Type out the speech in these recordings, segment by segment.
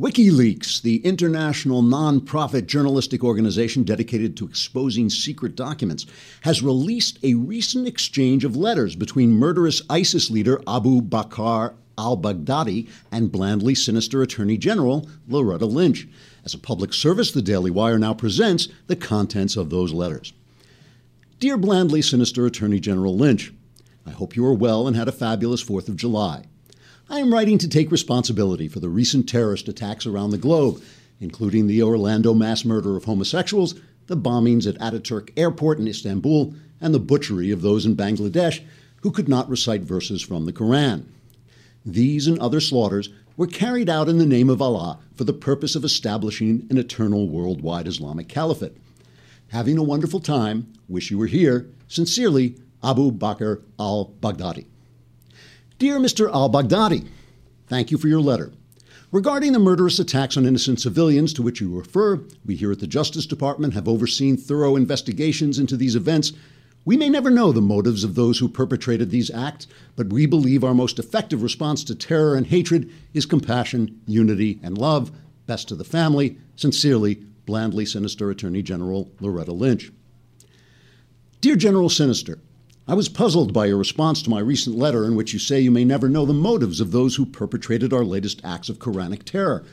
WikiLeaks, the international non-profit journalistic organization dedicated to exposing secret documents, has released a recent exchange of letters between murderous ISIS leader Abu Bakr al Baghdadi and blandly sinister Attorney General Loretta Lynch. As a public service, the Daily Wire now presents the contents of those letters. Dear blandly sinister Attorney General Lynch, I hope you are well and had a fabulous 4th of July. I am writing to take responsibility for the recent terrorist attacks around the globe, including the Orlando mass murder of homosexuals, the bombings at Ataturk Airport in Istanbul, and the butchery of those in Bangladesh who could not recite verses from the Koran. These and other slaughters were carried out in the name of Allah for the purpose of establishing an eternal worldwide Islamic caliphate. Having a wonderful time, wish you were here. Sincerely, Abu Bakr al Baghdadi. Dear Mr. al Baghdadi, thank you for your letter. Regarding the murderous attacks on innocent civilians to which you refer, we here at the Justice Department have overseen thorough investigations into these events. We may never know the motives of those who perpetrated these acts, but we believe our most effective response to terror and hatred is compassion, unity, and love. Best to the family. Sincerely, blandly sinister Attorney General Loretta Lynch. Dear General Sinister, I was puzzled by your response to my recent letter in which you say you may never know the motives of those who perpetrated our latest acts of Quranic terror.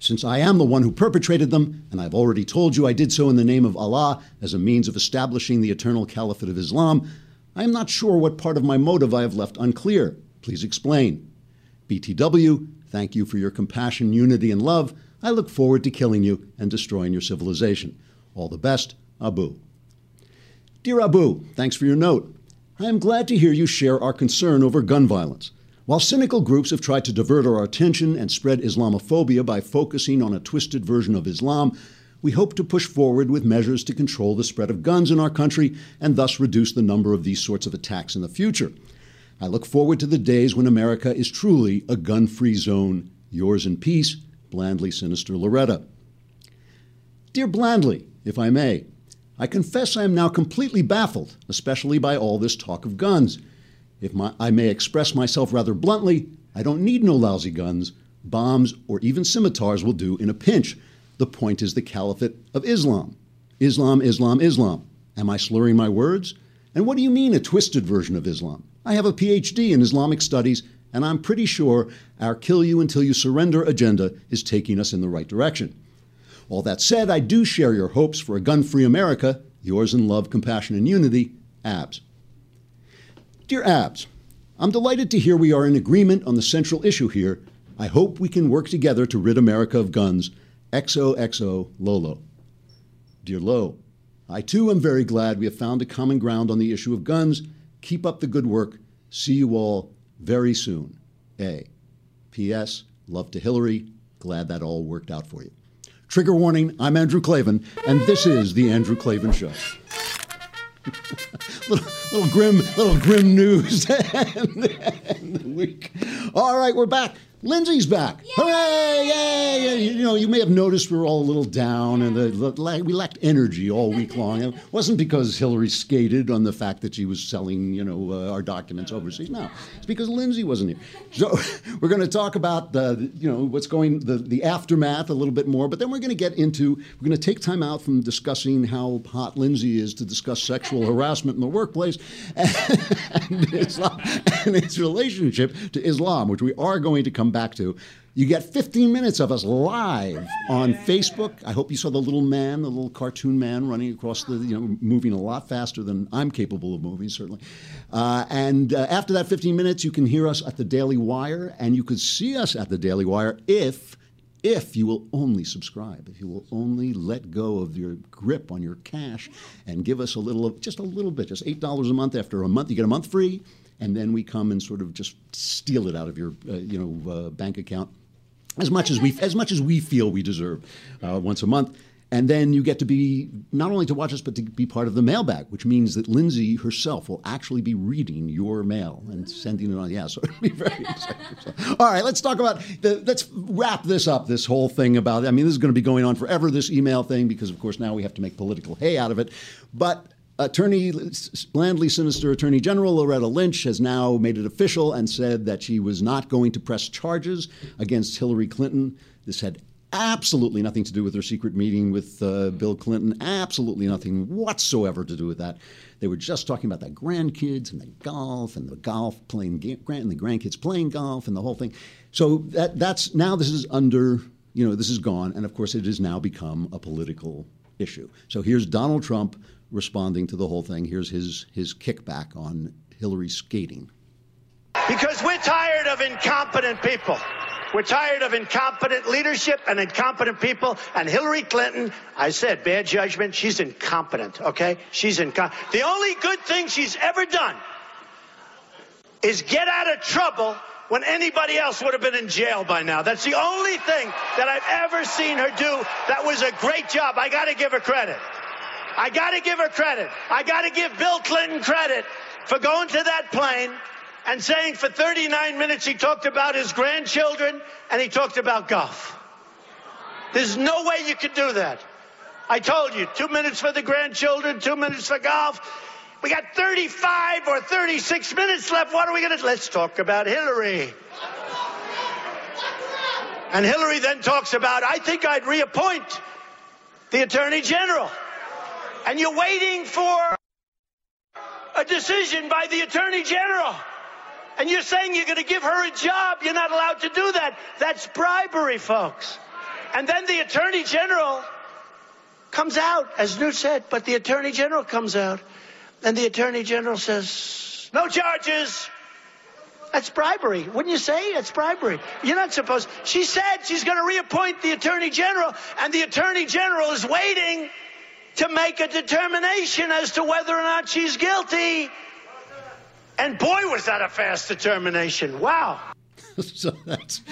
Since I am the one who perpetrated them, and I've already told you I did so in the name of Allah as a means of establishing the eternal caliphate of Islam, I am not sure what part of my motive I have left unclear. Please explain. BTW, thank you for your compassion, unity, and love. I look forward to killing you and destroying your civilization. All the best, Abu. Dear Abu, thanks for your note. I am glad to hear you share our concern over gun violence. While cynical groups have tried to divert our attention and spread Islamophobia by focusing on a twisted version of Islam, we hope to push forward with measures to control the spread of guns in our country and thus reduce the number of these sorts of attacks in the future. I look forward to the days when America is truly a gun free zone. Yours in peace, Blandly Sinister Loretta. Dear Blandly, if I may, I confess I am now completely baffled, especially by all this talk of guns. If my, I may express myself rather bluntly, I don't need no lousy guns. Bombs or even scimitars will do in a pinch. The point is the caliphate of Islam. Islam, Islam, Islam. Am I slurring my words? And what do you mean a twisted version of Islam? I have a PhD in Islamic studies, and I'm pretty sure our kill you until you surrender agenda is taking us in the right direction. All that said, I do share your hopes for a gun free America. Yours in love, compassion, and unity, Abs. Dear Abs, I'm delighted to hear we are in agreement on the central issue here. I hope we can work together to rid America of guns. XOXO Lolo. Dear Lo, I too am very glad we have found a common ground on the issue of guns. Keep up the good work. See you all very soon. A. P.S. Love to Hillary. Glad that all worked out for you. Trigger warning, I'm Andrew Klavan, and this is The Andrew Klavan Show. little, little grim, little grim news the week. All right, we're back. Lindsay's back. Yay! Hooray! Yay! You know, you may have noticed we were all a little down and we lacked energy all week long. It wasn't because Hillary skated on the fact that she was selling, you know, uh, our documents overseas. No, it's because Lindsay wasn't here. So we're going to talk about the, you know, what's going, the, the aftermath a little bit more, but then we're going to get into, we're going to take time out from discussing how hot Lindsay is to discuss sexual harassment in the workplace and, and, Islam, and its relationship to Islam, which we are going to come come back to. You get 15 minutes of us live on Facebook. I hope you saw the little man, the little cartoon man running across the, you know, moving a lot faster than I'm capable of moving, certainly. Uh, and uh, after that 15 minutes, you can hear us at the Daily Wire, and you could see us at the Daily Wire if if you will only subscribe, if you will only let go of your grip on your cash and give us a little of just a little bit, just eight dollars a month. After a month, you get a month free and then we come and sort of just steal it out of your uh, you know uh, bank account as much as we as much as we feel we deserve uh, once a month. And then you get to be not only to watch us, but to be part of the mailbag, which means that Lindsay herself will actually be reading your mail and sending it on. Yeah, so it'll be very exciting. So, all right, let's talk about the. Let's wrap this up. This whole thing about. I mean, this is going to be going on forever. This email thing, because of course now we have to make political hay out of it. But Attorney blandly sinister Attorney General Loretta Lynch has now made it official and said that she was not going to press charges against Hillary Clinton This had absolutely nothing to do with her secret meeting with uh, Bill Clinton, absolutely nothing whatsoever to do with that. They were just talking about the grandkids and the golf and the golf playing and the grandkids playing golf and the whole thing. So that that's now this is under you know this is gone, and of course it has now become a political issue. So here's Donald Trump responding to the whole thing. Here's his his kickback on Hillary skating. Because we're tired of incompetent people. We're tired of incompetent leadership and incompetent people. And Hillary Clinton, I said, bad judgment. She's incompetent, okay? She's incompetent. The only good thing she's ever done is get out of trouble when anybody else would have been in jail by now. That's the only thing that I've ever seen her do that was a great job. I got to give her credit. I got to give her credit. I got to give Bill Clinton credit for going to that plane and saying for 39 minutes he talked about his grandchildren and he talked about golf. There's no way you could do that. I told you, two minutes for the grandchildren, two minutes for golf. We got 35 or 36 minutes left. What are we going to? Let's talk about Hillary. And Hillary then talks about, I think I'd reappoint the Attorney General. And you're waiting for a decision by the Attorney General. And you're saying you're going to give her a job. You're not allowed to do that. That's bribery, folks. And then the Attorney General comes out, as Newt said, but the Attorney General comes out, and the Attorney General says, no charges. That's bribery. Wouldn't you say? It's bribery. You're not supposed. She said she's going to reappoint the Attorney General, and the Attorney General is waiting to make a determination as to whether or not she's guilty. And boy, was that a fast determination. Wow. so that's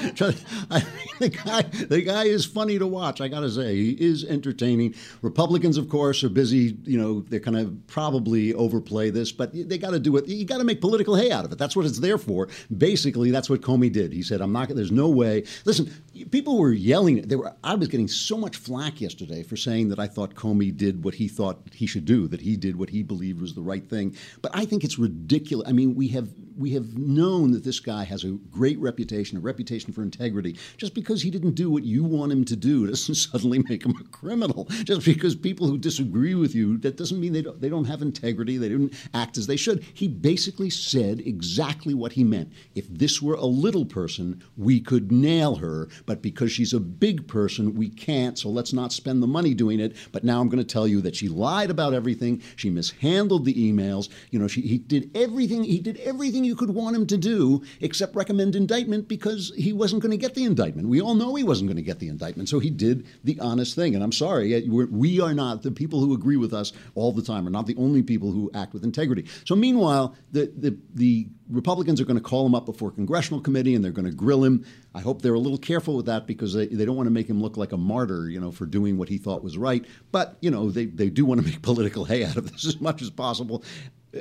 I mean, the guy. The guy is funny to watch. I got to say, he is entertaining. Republicans, of course, are busy. You know, they're going to probably overplay this, but they got to do it. You got to make political hay out of it. That's what it's there for. Basically, that's what Comey did. He said, "I'm not. There's no way." Listen, people were yelling. They were. I was getting so much flack yesterday for saying that I thought Comey did what he thought he should do. That he did what he believed was the right thing. But I think it's ridiculous. I mean, we have we have known that this guy has a great reputation, a reputation for integrity. Just because he didn't do what you want him to do doesn't suddenly make him a criminal. Just because people who disagree with you, that doesn't mean they don't, they don't have integrity. They didn't act as they should. He basically said exactly what he meant. If this were a little person, we could nail her, but because she's a big person, we can't. So let's not spend the money doing it. But now I'm going to tell you that she lied about everything. She mishandled the emails. You know, she he did everything. He did everything you could want him to do except recommend indictment because he wasn't going to get the indictment. We all know he wasn't going to get the indictment, so he did the honest thing. And I'm sorry, eh, we're, we are not the people who agree with us all the time are not the only people who act with integrity. So meanwhile, the the, the Republicans are going to call him up before congressional committee and they're going to grill him. I hope they're a little careful with that because they, they don't want to make him look like a martyr, you know, for doing what he thought was right. But, you know, they, they do want to make political hay out of this as much as possible.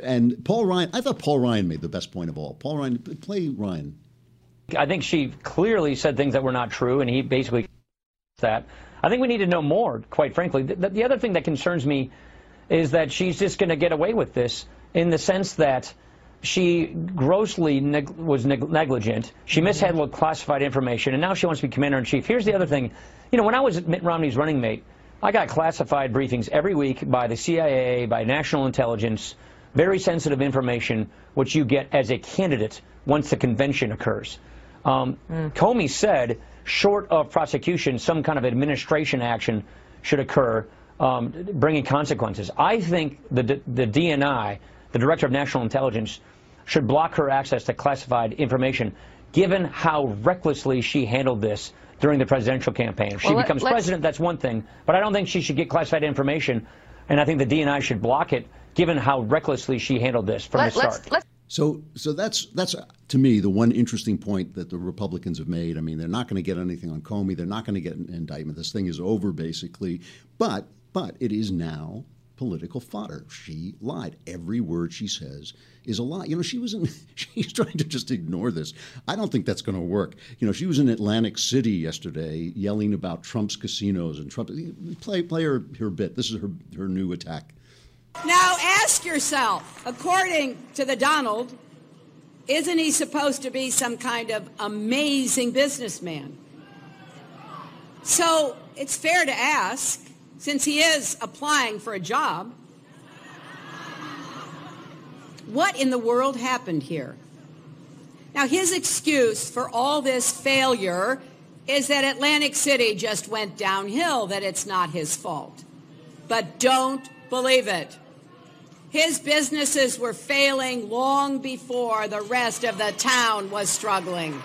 And Paul Ryan, I thought Paul Ryan made the best point of all. Paul Ryan, play Ryan. I think she clearly said things that were not true, and he basically that. I think we need to know more, quite frankly. The, the other thing that concerns me is that she's just going to get away with this in the sense that she grossly neg was neg negligent. She mishandled classified information, and now she wants to be commander in chief. Here's the other thing. You know, when I was Mitt Romney's running mate, I got classified briefings every week by the CIA, by national intelligence, very sensitive information, which you get as a candidate once the convention occurs. Um, mm. Comey said, short of prosecution, some kind of administration action should occur, um, bringing consequences. I think the, the DNI, the Director of National Intelligence, should block her access to classified information, given how recklessly she handled this during the presidential campaign. If she well, becomes president, that's one thing, but I don't think she should get classified information, and I think the DNI should block it given how recklessly she handled this from Let, the start. Let's, let's so, so that's that's to me the one interesting point that the Republicans have made. I mean, they're not going to get anything on Comey. They're not going to get an indictment. This thing is over, basically. But but it is now political fodder. She lied. Every word she says is a lie. You know, she was in. She's trying to just ignore this. I don't think that's going to work. You know, she was in Atlantic City yesterday, yelling about Trump's casinos and Trump. Play play her her bit. This is her her new attack. Now ask yourself, according to the Donald, isn't he supposed to be some kind of amazing businessman? So it's fair to ask, since he is applying for a job, what in the world happened here? Now, his excuse for all this failure is that Atlantic City just went downhill, that it's not his fault. But don't believe it. His businesses were failing long before the rest of the town was struggling.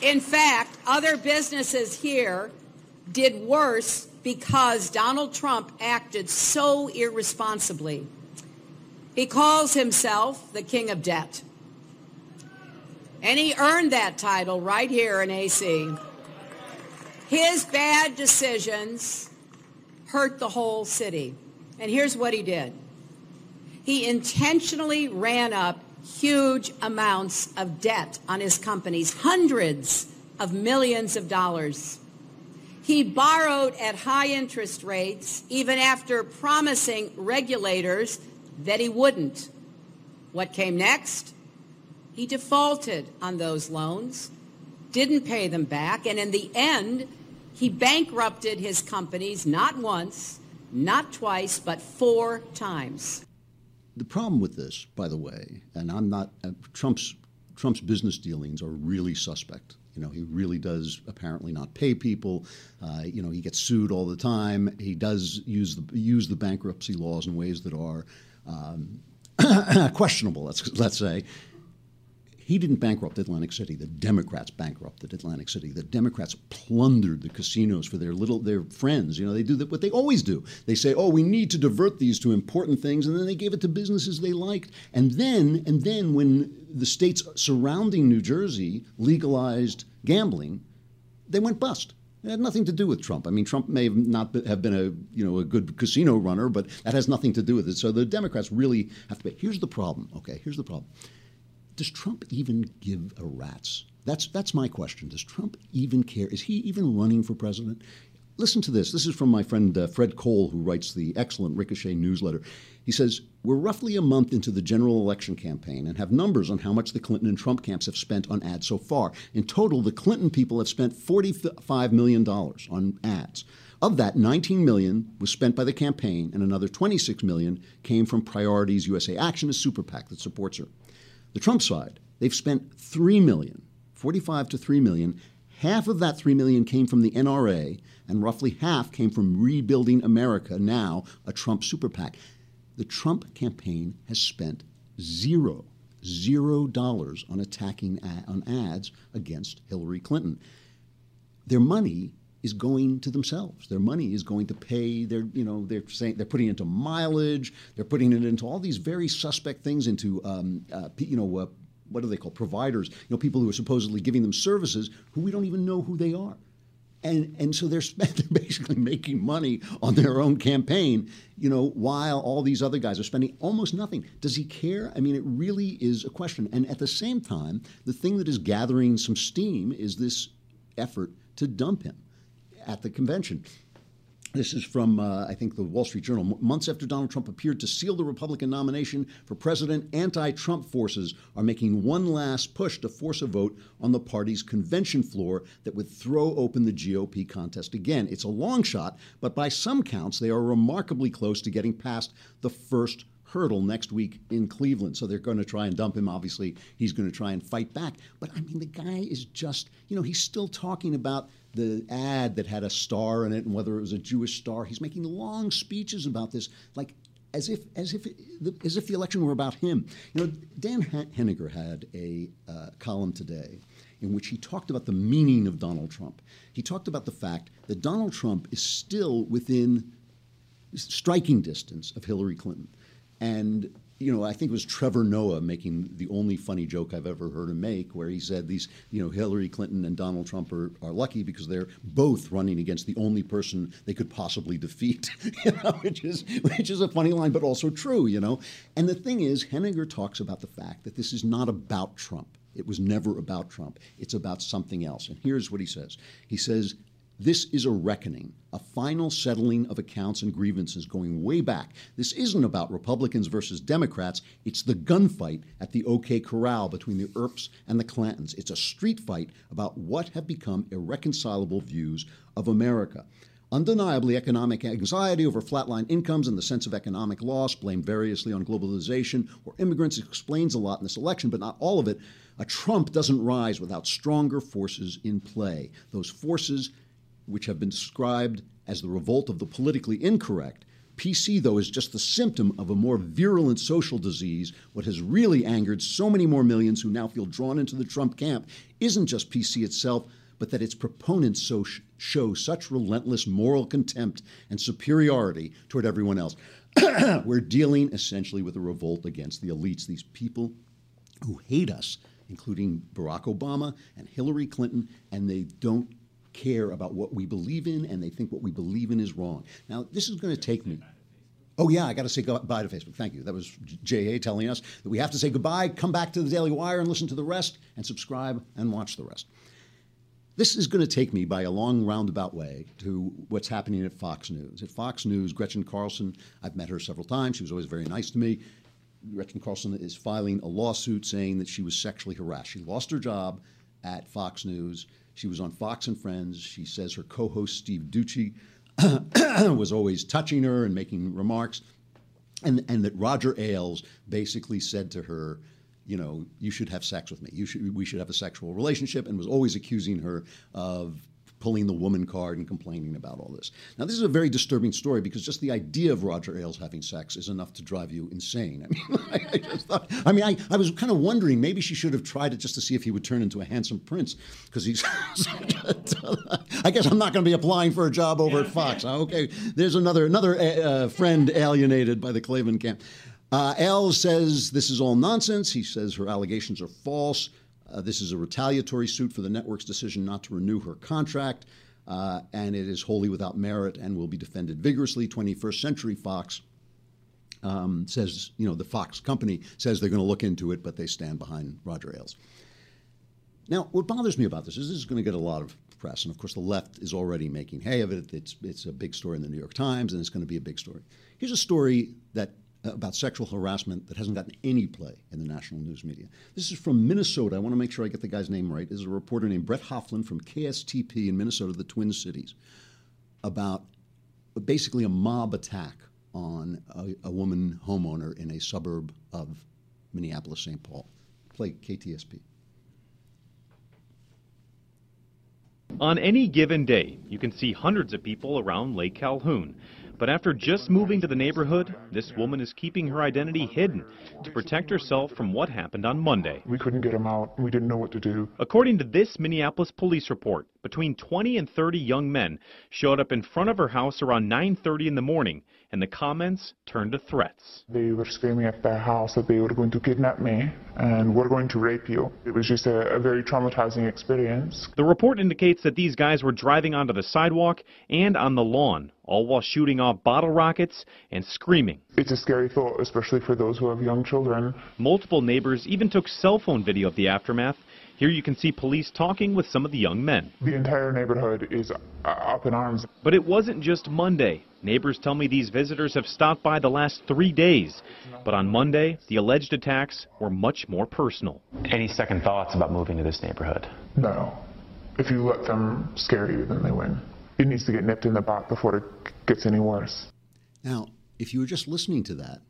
In fact, other businesses here did worse because Donald Trump acted so irresponsibly. He calls himself the king of debt. And he earned that title right here in AC. His bad decisions hurt the whole city. And here's what he did. He intentionally ran up huge amounts of debt on his companies, hundreds of millions of dollars. He borrowed at high interest rates even after promising regulators that he wouldn't. What came next? He defaulted on those loans, didn't pay them back, and in the end, he bankrupted his companies not once, not twice, but four times. The problem with this, by the way, and I'm not uh, Trump's Trump's business dealings are really suspect. You know, he really does apparently not pay people. Uh, you know, he gets sued all the time. He does use the use the bankruptcy laws in ways that are um, questionable. Let's let's say he didn't bankrupt Atlantic City. The Democrats bankrupted Atlantic City. The Democrats plundered the casinos for their little their friends. You know, they do what they always do. They say, "Oh, we need to divert these to important things," and then they gave it to businesses they liked. And then, and then, when the states surrounding New Jersey legalized gambling, they went bust. It had nothing to do with Trump. I mean, Trump may have not have been a you know a good casino runner, but that has nothing to do with it. So the Democrats really have to. Pay. Here's the problem. Okay, here's the problem does Trump even give a rat's? That's, that's my question. Does Trump even care? Is he even running for president? Listen to this. This is from my friend uh, Fred Cole, who writes the excellent Ricochet newsletter. He says, We're roughly a month into the general election campaign and have numbers on how much the Clinton and Trump camps have spent on ads so far. In total, the Clinton people have spent $45 million on ads. Of that, 19 million was spent by the campaign, and another 26 million came from Priorities USA Action, a super PAC that supports her. The Trump side, they've spent 3 million, 45 to 3 million. Half of that 3 million came from the NRA and roughly half came from Rebuilding America, now a Trump super PAC. The Trump campaign has spent zero, zero dollars on attacking on ads against Hillary Clinton. Their money is going to themselves. Their money is going to pay their, you know, they're saying they're putting it into mileage. They're putting it into all these very suspect things, into, um, uh, you know, uh, what do they call providers? You know, people who are supposedly giving them services who we don't even know who they are. And, and so they're, they're basically making money on their own campaign, you know, while all these other guys are spending almost nothing. Does he care? I mean, it really is a question. And at the same time, the thing that is gathering some steam is this effort to dump him at the convention. This is from, uh, I think, the Wall Street Journal. Months after Donald Trump appeared to seal the Republican nomination for president, anti Trump forces are making one last push to force a vote on the party's convention floor that would throw open the GOP contest again. It's a long shot, but by some counts, they are remarkably close to getting past the first hurdle next week in Cleveland. So they're going to try and dump him. Obviously, he's going to try and fight back. But I mean, the guy is just, you know, he's still talking about the ad that had a star in it and whether it was a Jewish star. He's making long speeches about this, like as if as if as if the election were about him. You know, Dan Henninger had a uh, column today in which he talked about the meaning of Donald Trump. He talked about the fact that Donald Trump is still within striking distance of Hillary Clinton, and you know, I think it was Trevor Noah making the only funny joke I've ever heard him make, where he said these, you know, Hillary Clinton and Donald Trump are, are lucky because they're both running against the only person they could possibly defeat, you know, which is which is a funny line, but also true, you know. And the thing is, Henninger talks about the fact that this is not about Trump. It was never about Trump. It's about something else. And here's what he says. He says This is a reckoning, a final settling of accounts and grievances going way back. This isn't about Republicans versus Democrats. It's the gunfight at the OK Corral between the Earps and the Clantons. It's a street fight about what have become irreconcilable views of America. Undeniably, economic anxiety over flatline incomes and the sense of economic loss, blamed variously on globalization or immigrants, explains a lot in this election, but not all of it. A Trump doesn't rise without stronger forces in play. Those forces which have been described as the revolt of the politically incorrect. PC, though, is just the symptom of a more virulent social disease. What has really angered so many more millions who now feel drawn into the Trump camp isn't just PC itself, but that its proponents so sh- show such relentless moral contempt and superiority toward everyone else. We're dealing essentially with a revolt against the elites, these people who hate us, including Barack Obama and Hillary Clinton, and they don't care about what we believe in and they think what we believe in is wrong. Now, this is going to take me. Oh, yeah, I got to say goodbye to Facebook. Thank you. That was JA telling us that we have to say goodbye, come back to the Daily Wire and listen to the rest, and subscribe and watch the rest. This is going to take me by a long roundabout way to what's happening at Fox News. At Fox News, Gretchen Carlson, I've met her several times. She was always very nice to me. Gretchen Carlson is filing a lawsuit saying that she was sexually harassed. She lost her job at Fox News. She was on Fox and Friends. She says her co host, Steve Doocy, was always touching her and making remarks. And, and that Roger Ailes basically said to her, you know, you should have sex with me. You should, we should have a sexual relationship, and was always accusing her of pulling the woman card and complaining about all this. Now, this is a very disturbing story because just the idea of Roger Ailes having sex is enough to drive you insane. I mean, I, I just thought, I mean, I, I was kind of wondering maybe she should have tried it just to see if he would turn into a handsome prince because he's. I guess I'm not going to be applying for a job over at Fox. Okay, there's another another uh, friend alienated by the Klavan camp. Uh, Ailes says this is all nonsense. He says her allegations are false. Uh, this is a retaliatory suit for the network's decision not to renew her contract, uh, and it is wholly without merit and will be defended vigorously. 21st Century Fox um, says, you know, the Fox company says they're going to look into it, but they stand behind Roger Ailes. Now, what bothers me about this is this is going to get a lot of press, and of course, the left is already making hay of it. It's it's a big story in the New York Times, and it's going to be a big story. Here's a story that Uh, about sexual harassment that hasn't gotten any play in the national news media. This is from Minnesota. I want to make sure I get the guy's name right. This is a reporter named Brett Hoffland from KSTP in Minnesota, the Twin Cities, about basically a mob attack on a, a woman homeowner in a suburb of Minneapolis, St. Paul. Play KTSP. On any given day, you can see hundreds of people around Lake Calhoun. But after just moving to the neighborhood, this woman is keeping her identity hidden to protect herself from what happened on Monday. We couldn't get him out. We didn't know what to do. According to this Minneapolis police report, between 20 and 30 young men showed up in front of her house around 9:30 in the morning and the comments turned to threats. They were screaming at their house that they were going to kidnap me and we're going to rape you. It was just a, a very traumatizing experience. The report indicates that these guys were driving onto the sidewalk and on the lawn, all while shooting off bottle rockets and screaming. It's a scary thought, especially for those who have young children. Multiple neighbors even took cell phone video of the aftermath here you can see police talking with some of the young men. The entire neighborhood is uh, up in arms. But it wasn't just Monday. Neighbors tell me these visitors have stopped by the last three days. But on Monday, the alleged attacks were much more personal. Any second thoughts about moving to this neighborhood? No. If you let them scare you, then they win. It needs to get nipped in the butt before it gets any worse. Now, if you were just listening to that,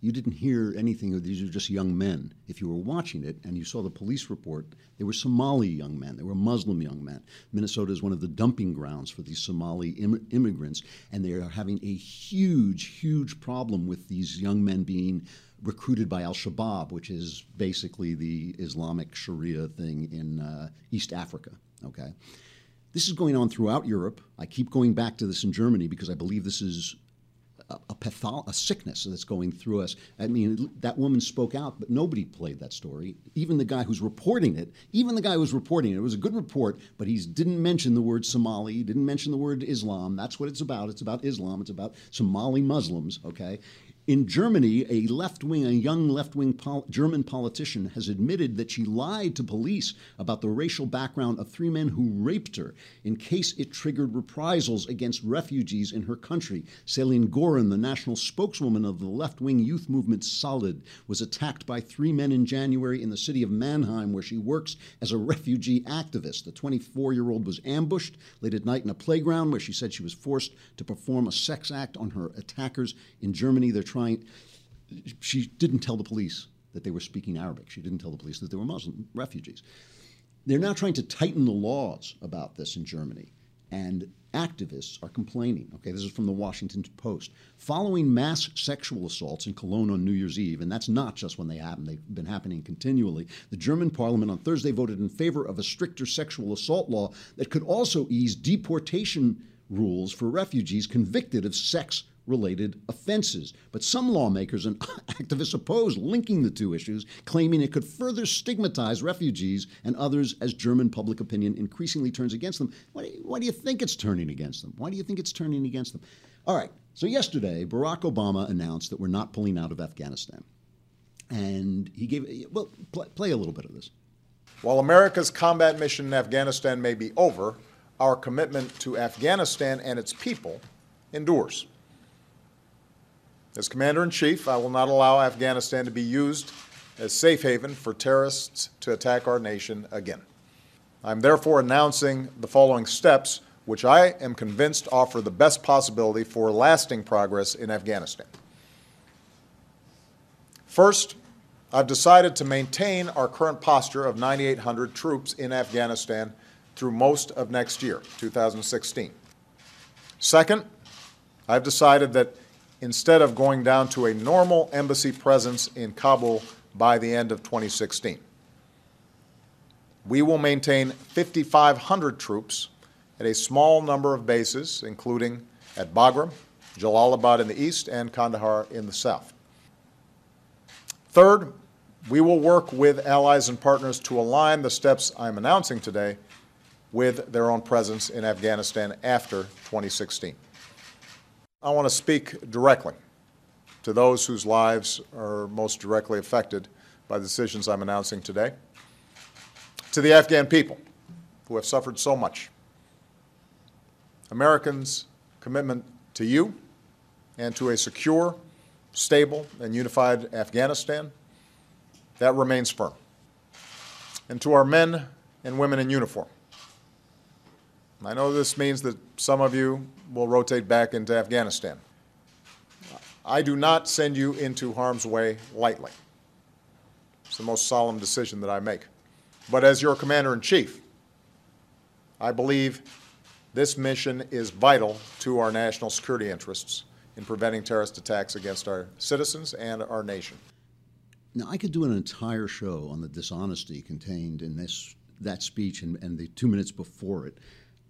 you didn't hear anything of these are just young men. If you were watching it and you saw the police report, they were Somali young men, they were Muslim young men. Minnesota is one of the dumping grounds for these Somali Im- immigrants, and they are having a huge, huge problem with these young men being recruited by Al Shabaab, which is basically the Islamic Sharia thing in uh, East Africa. Okay. This is going on throughout Europe. I keep going back to this in Germany because I believe this is a, a, patholo- a sickness that's going through us. I mean, that woman spoke out, but nobody played that story. Even the guy who's reporting it, even the guy who was reporting it, it was a good report, but he didn't mention the word Somali, he didn't mention the word Islam. That's what it's about. It's about Islam, it's about Somali Muslims, okay? In Germany, a left wing, a young left wing pol- German politician has admitted that she lied to police about the racial background of three men who raped her in case it triggered reprisals against refugees in her country. Selin Gören, the national spokeswoman of the left wing youth movement Solid, was attacked by three men in January in the city of Mannheim, where she works as a refugee activist. The 24 year old was ambushed late at night in a playground where she said she was forced to perform a sex act on her attackers. In Germany, they're trying. She didn't tell the police that they were speaking Arabic. She didn't tell the police that they were Muslim refugees. They're now trying to tighten the laws about this in Germany, and activists are complaining. Okay, this is from the Washington Post. Following mass sexual assaults in Cologne on New Year's Eve, and that's not just when they happen, they've been happening continually, the German parliament on Thursday voted in favor of a stricter sexual assault law that could also ease deportation rules for refugees convicted of sex related offenses. But some lawmakers and activists oppose linking the two issues, claiming it could further stigmatize refugees and others as German public opinion increasingly turns against them. Why do, you, why do you think it's turning against them? Why do you think it's turning against them? All right, so yesterday, Barack Obama announced that we're not pulling out of Afghanistan. And he gave, well, play, play a little bit of this. While America's combat mission in Afghanistan may be over, our commitment to Afghanistan and its people endures. As Commander in Chief, I will not allow Afghanistan to be used as safe haven for terrorists to attack our nation again. I'm therefore announcing the following steps, which I am convinced offer the best possibility for lasting progress in Afghanistan. First, I've decided to maintain our current posture of 9,800 troops in Afghanistan through most of next year, 2016. Second, I've decided that instead of going down to a normal embassy presence in Kabul by the end of 2016. We will maintain 5,500 troops at a small number of bases, including at Bagram, Jalalabad in the east, and Kandahar in the south. Third, we will work with allies and partners to align the steps I'm announcing today with their own presence in Afghanistan after 2016. I want to speak directly to those whose lives are most directly affected by the decisions I'm announcing today, to the Afghan people who have suffered so much. Americans' commitment to you and to a secure, stable, and unified Afghanistan, that remains firm. And to our men and women in uniform, I know this means that some of you will rotate back into Afghanistan. I do not send you into harm's way lightly. It's the most solemn decision that I make. But as your commander in chief, I believe this mission is vital to our national security interests in preventing terrorist attacks against our citizens and our nation. Now, I could do an entire show on the dishonesty contained in this that speech and, and the two minutes before it.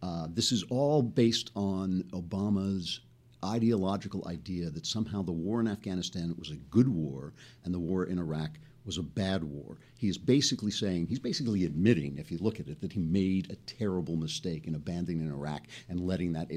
Uh, this is all based on Obama's ideological idea that somehow the war in Afghanistan was a good war and the war in Iraq was a bad war. He is basically saying, he's basically admitting, if you look at it, that he made a terrible mistake in abandoning Iraq and letting that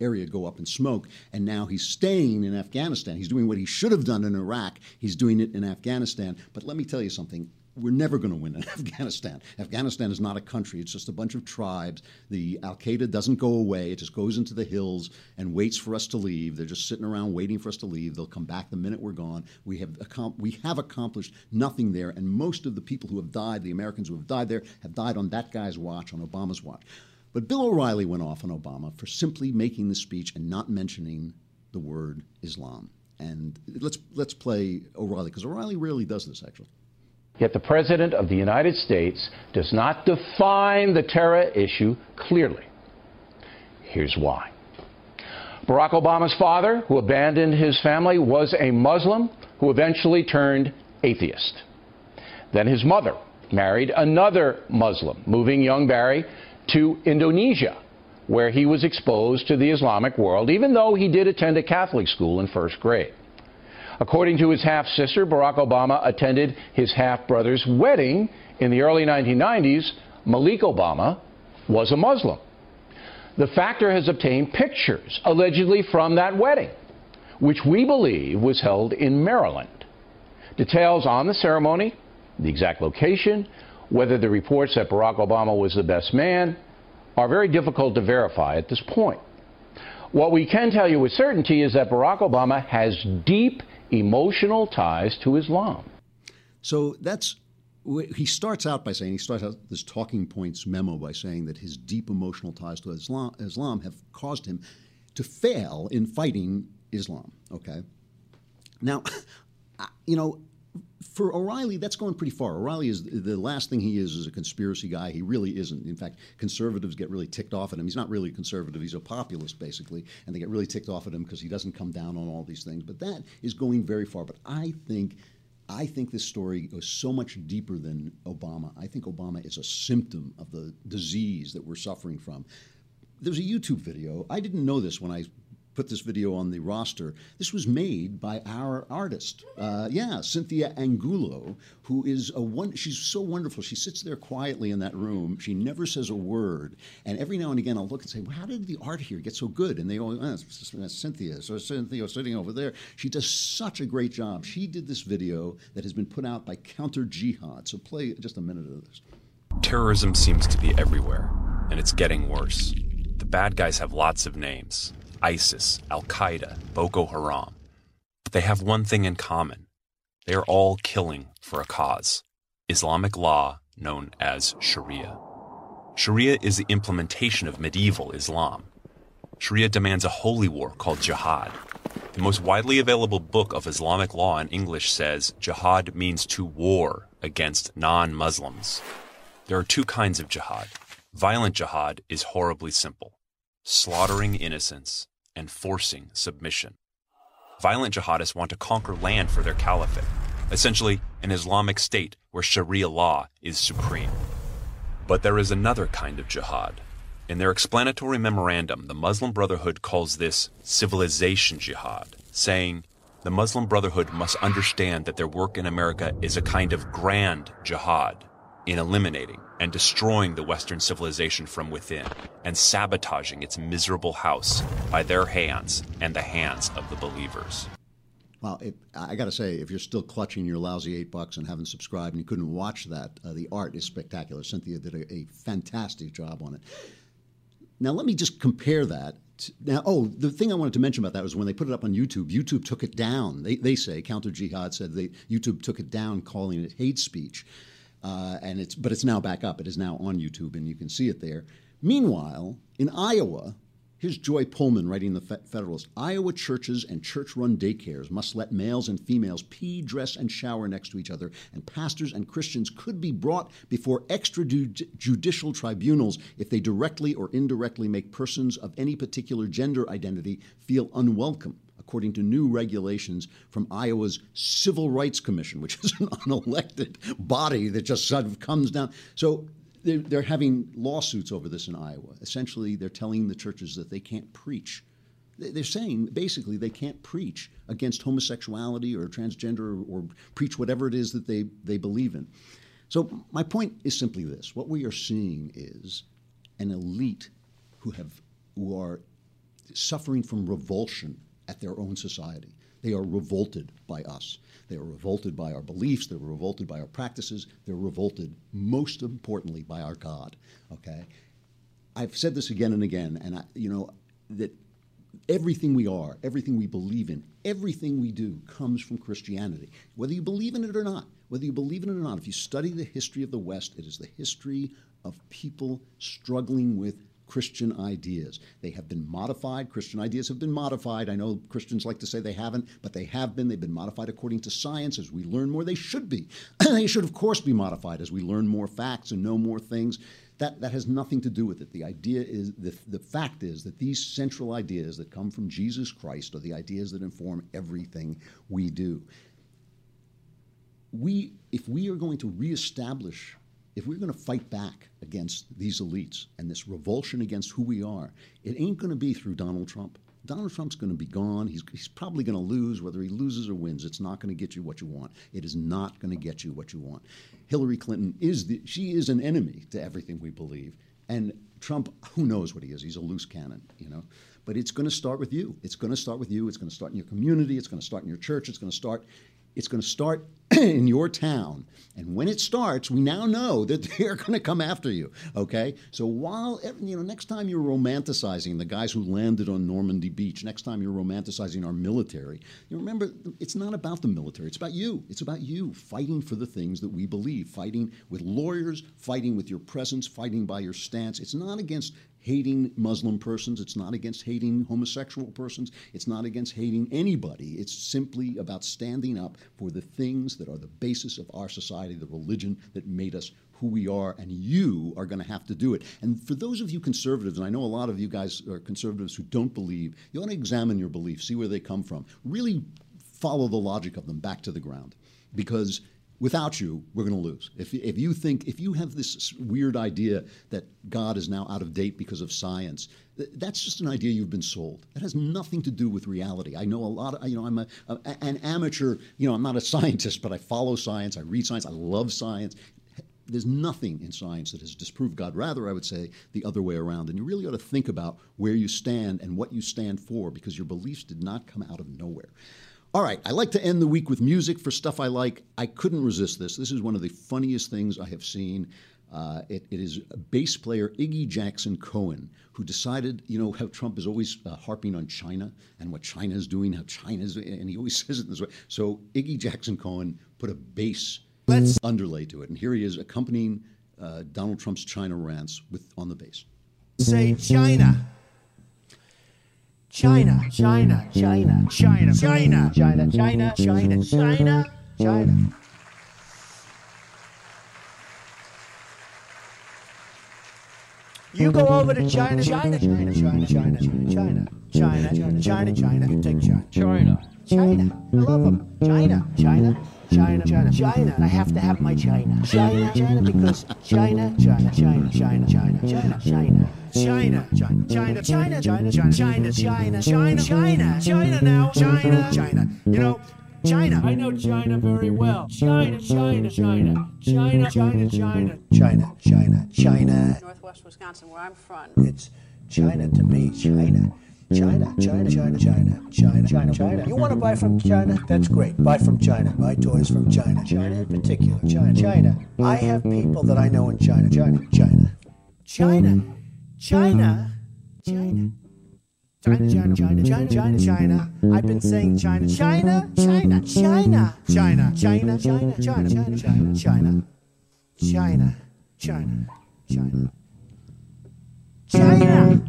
area go up in smoke. And now he's staying in Afghanistan. He's doing what he should have done in Iraq. He's doing it in Afghanistan. But let me tell you something we're never going to win in Afghanistan. Afghanistan is not a country, it's just a bunch of tribes. The Al Qaeda doesn't go away, it just goes into the hills and waits for us to leave. They're just sitting around waiting for us to leave. They'll come back the minute we're gone. We have, we have accomplished nothing there, and most of the people who have died, the Americans who have died there, have died on that guy's watch, on Obama's watch. But Bill O'Reilly went off on Obama for simply making the speech and not mentioning the word Islam. And let's let's play O'Reilly because O'Reilly rarely does this actually. Yet the President of the United States does not define the terror issue clearly. Here's why. Barack Obama's father, who abandoned his family, was a Muslim who eventually turned atheist. Then his mother married another Muslim, moving young Barry to Indonesia, where he was exposed to the Islamic world, even though he did attend a Catholic school in first grade. According to his half sister, Barack Obama attended his half brother's wedding in the early 1990s. Malik Obama was a Muslim. The Factor has obtained pictures allegedly from that wedding, which we believe was held in Maryland. Details on the ceremony, the exact location, whether the reports that Barack Obama was the best man are very difficult to verify at this point. What we can tell you with certainty is that Barack Obama has deep emotional ties to Islam. So that's he starts out by saying he starts out this talking points memo by saying that his deep emotional ties to Islam, Islam have caused him to fail in fighting Islam. Okay. Now, you know, for O'Reilly, that's going pretty far. O'Reilly is the last thing he is is a conspiracy guy. He really isn't. In fact, conservatives get really ticked off at him. He's not really a conservative. He's a populist, basically, and they get really ticked off at him because he doesn't come down on all these things. But that is going very far. But I think. I think this story goes so much deeper than Obama. I think Obama is a symptom of the disease that we're suffering from. There's a YouTube video. I didn't know this when I put this video on the roster. This was made by our artist, uh, yeah, Cynthia Angulo, who is a one. She's so wonderful. She sits there quietly in that room. She never says a word. And every now and again, I'll look and say, well, "How did the art here get so good?" And they all, oh, Cynthia. So Cynthia sitting over there. She does such a great job. She did this video that has been put out by Counter Jihad. So play just a minute of this. Terrorism seems to be everywhere, and it's getting worse. The bad guys have lots of names ISIS, Al Qaeda, Boko Haram. But they have one thing in common they are all killing for a cause Islamic law known as Sharia. Sharia is the implementation of medieval Islam. Sharia demands a holy war called jihad. The most widely available book of Islamic law in English says jihad means to war against non Muslims. There are two kinds of jihad. Violent jihad is horribly simple slaughtering innocents, and forcing submission. Violent jihadists want to conquer land for their caliphate, essentially an Islamic state where Sharia law is supreme. But there is another kind of jihad. In their explanatory memorandum, the Muslim Brotherhood calls this civilization jihad, saying, the Muslim Brotherhood must understand that their work in America is a kind of grand jihad in eliminating and destroying the Western civilization from within and sabotaging its miserable house by their hands and the hands of the believers. Well, it, I got to say, if you're still clutching your lousy eight bucks and haven't subscribed and you couldn't watch that, uh, the art is spectacular. Cynthia did a, a, fantastic job on it. Now, let me just compare that. To, now, oh, the thing I wanted to mention about that was when they put it up on YouTube, YouTube took it down. They, they say, Counter Jihad said they, YouTube took it down, calling it hate speech. Uh, and it's but it's now back up. It is now on YouTube, and you can see it there. Meanwhile, in Iowa, here's Joy Pullmann writing the Federalist: Iowa churches and church-run daycares must let males and females pee, dress, and shower next to each other, and pastors and Christians could be brought before extrajudicial tribunals if they directly or indirectly make persons of any particular gender identity feel unwelcome according to new regulations from Iowa's Civil Rights Commission, which is an unelected body that just sort of comes down. So they're, they're having lawsuits over this in Iowa. Essentially, they're telling the churches that they can't preach. They're saying basically they can't preach against homosexuality or transgender or, or preach whatever it is that they, they believe in. So, my point is simply this what we are seeing is an elite who have who are suffering from revulsion at their own society. They are revolted by us. They are revolted by our beliefs. They're revolted by our practices. They're revolted, most importantly, by our God. Okay? I've said this again and again, and I, you know, that everything we are, everything we believe in, everything we do comes from Christianity. Whether you believe in it or not, whether you believe in it or not, if you study the history of the West, it is the history of people struggling with Christian ideas. They have been modified. Christian ideas have been modified. I know Christians like to say they haven't, but they have been. They've been modified according to science. As we learn more, they should be. they should, of course, be modified as we learn more facts and know more things. That, that has nothing to do with it. The idea is, the, the fact is that these central ideas that come from Jesus Christ are the ideas that inform everything we do. We, if we are going to reestablish if we're going to fight back against these elites and this revulsion against who we are, it ain't going to be through Donald Trump. Donald Trump's going to be gone. He's, he's probably going to lose. Whether he loses or wins, it's not going to get you what you want. It is not going to get you what you want. Hillary Clinton is the, she is an enemy to everything we believe, and Trump, who knows what he is? He's a loose cannon, you know. But it's going to start with you. It's going to start with you. It's going to start in your community. It's going to start in your church. It's going to start. It's going to start in your town. And when it starts, we now know that they're going to come after you. Okay? So while, you know, next time you're romanticizing the guys who landed on Normandy Beach, next time you're romanticizing our military, you remember it's not about the military. It's about you. It's about you fighting for the things that we believe, fighting with lawyers, fighting with your presence, fighting by your stance. It's not against hating Muslim persons. It's not against hating homosexual persons. It's not against hating anybody. It's simply about standing up for the things that are the basis of our society, the religion that made us who we are, and you are going to have to do it. And for those of you conservatives, and I know a lot of you guys are conservatives who don't believe, you want to examine your beliefs, see where they come from. Really follow the logic of them back to the ground. Because without you, we're going to lose. If, if you think, if you have this weird idea that God is now out of date because of science, that's just an idea you've been sold. It has nothing to do with reality. I know a lot of, you know, I'm a, a, an amateur, you know, I'm not a scientist, but I follow science, I read science, I love science. There's nothing in science that has disproved God. Rather, I would say the other way around. And you really ought to think about where you stand and what you stand for because your beliefs did not come out of nowhere. All right, I like to end the week with music for stuff I like. I couldn't resist this. This is one of the funniest things I have seen. Uh, it, it is bass player Iggy Jackson Cohen who decided, you know, how Trump is always uh, harping on China and what China is doing, how China is, and he always says it this way. So Iggy Jackson Cohen put a bass Let's. underlay to it, and here he is accompanying uh, Donald Trump's China rants with on the bass. Say China. China, China, China, China, China, China, China, China, China, China. You go over to China, China, China, China, China, China, China, China, China, China, take China. China. China. I love them. China, China. China, China, China. I have to have my China. China, China, because China, China, China, China, China, China, China. China, China, China, China, China, China, China, China, China, China, China China now, China, China. You know, China. I know China very well. China, China, China, China, China, China, China, China, China. China Northwest Wisconsin, where I'm from. It's China to me, China. China, China, China, China, China, China, China. You want to buy from China? That's great. Buy from China. Buy toys from China. China in particular. China, China. I have people that I know in China. China, China. China. China. China. China, China, China, China, China, China. I've been saying China, China, China, China, China, China, China, China, China, China, China, China, China, China, China.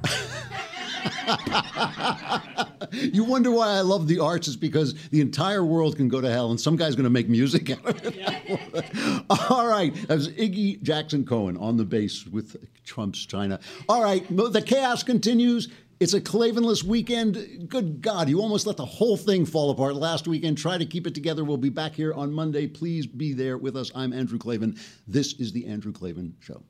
you wonder why I love the arts is because the entire world can go to hell and some guy's going to make music out of it. Yeah. All right, that was Iggy Jackson Cohen on the bass with Trump's China. All right, the chaos continues. It's a Klavanless weekend. Good God, you almost let the whole thing fall apart last weekend. Try to keep it together. We'll be back here on Monday. Please be there with us. I'm Andrew Klavan. This is The Andrew Klavan Show.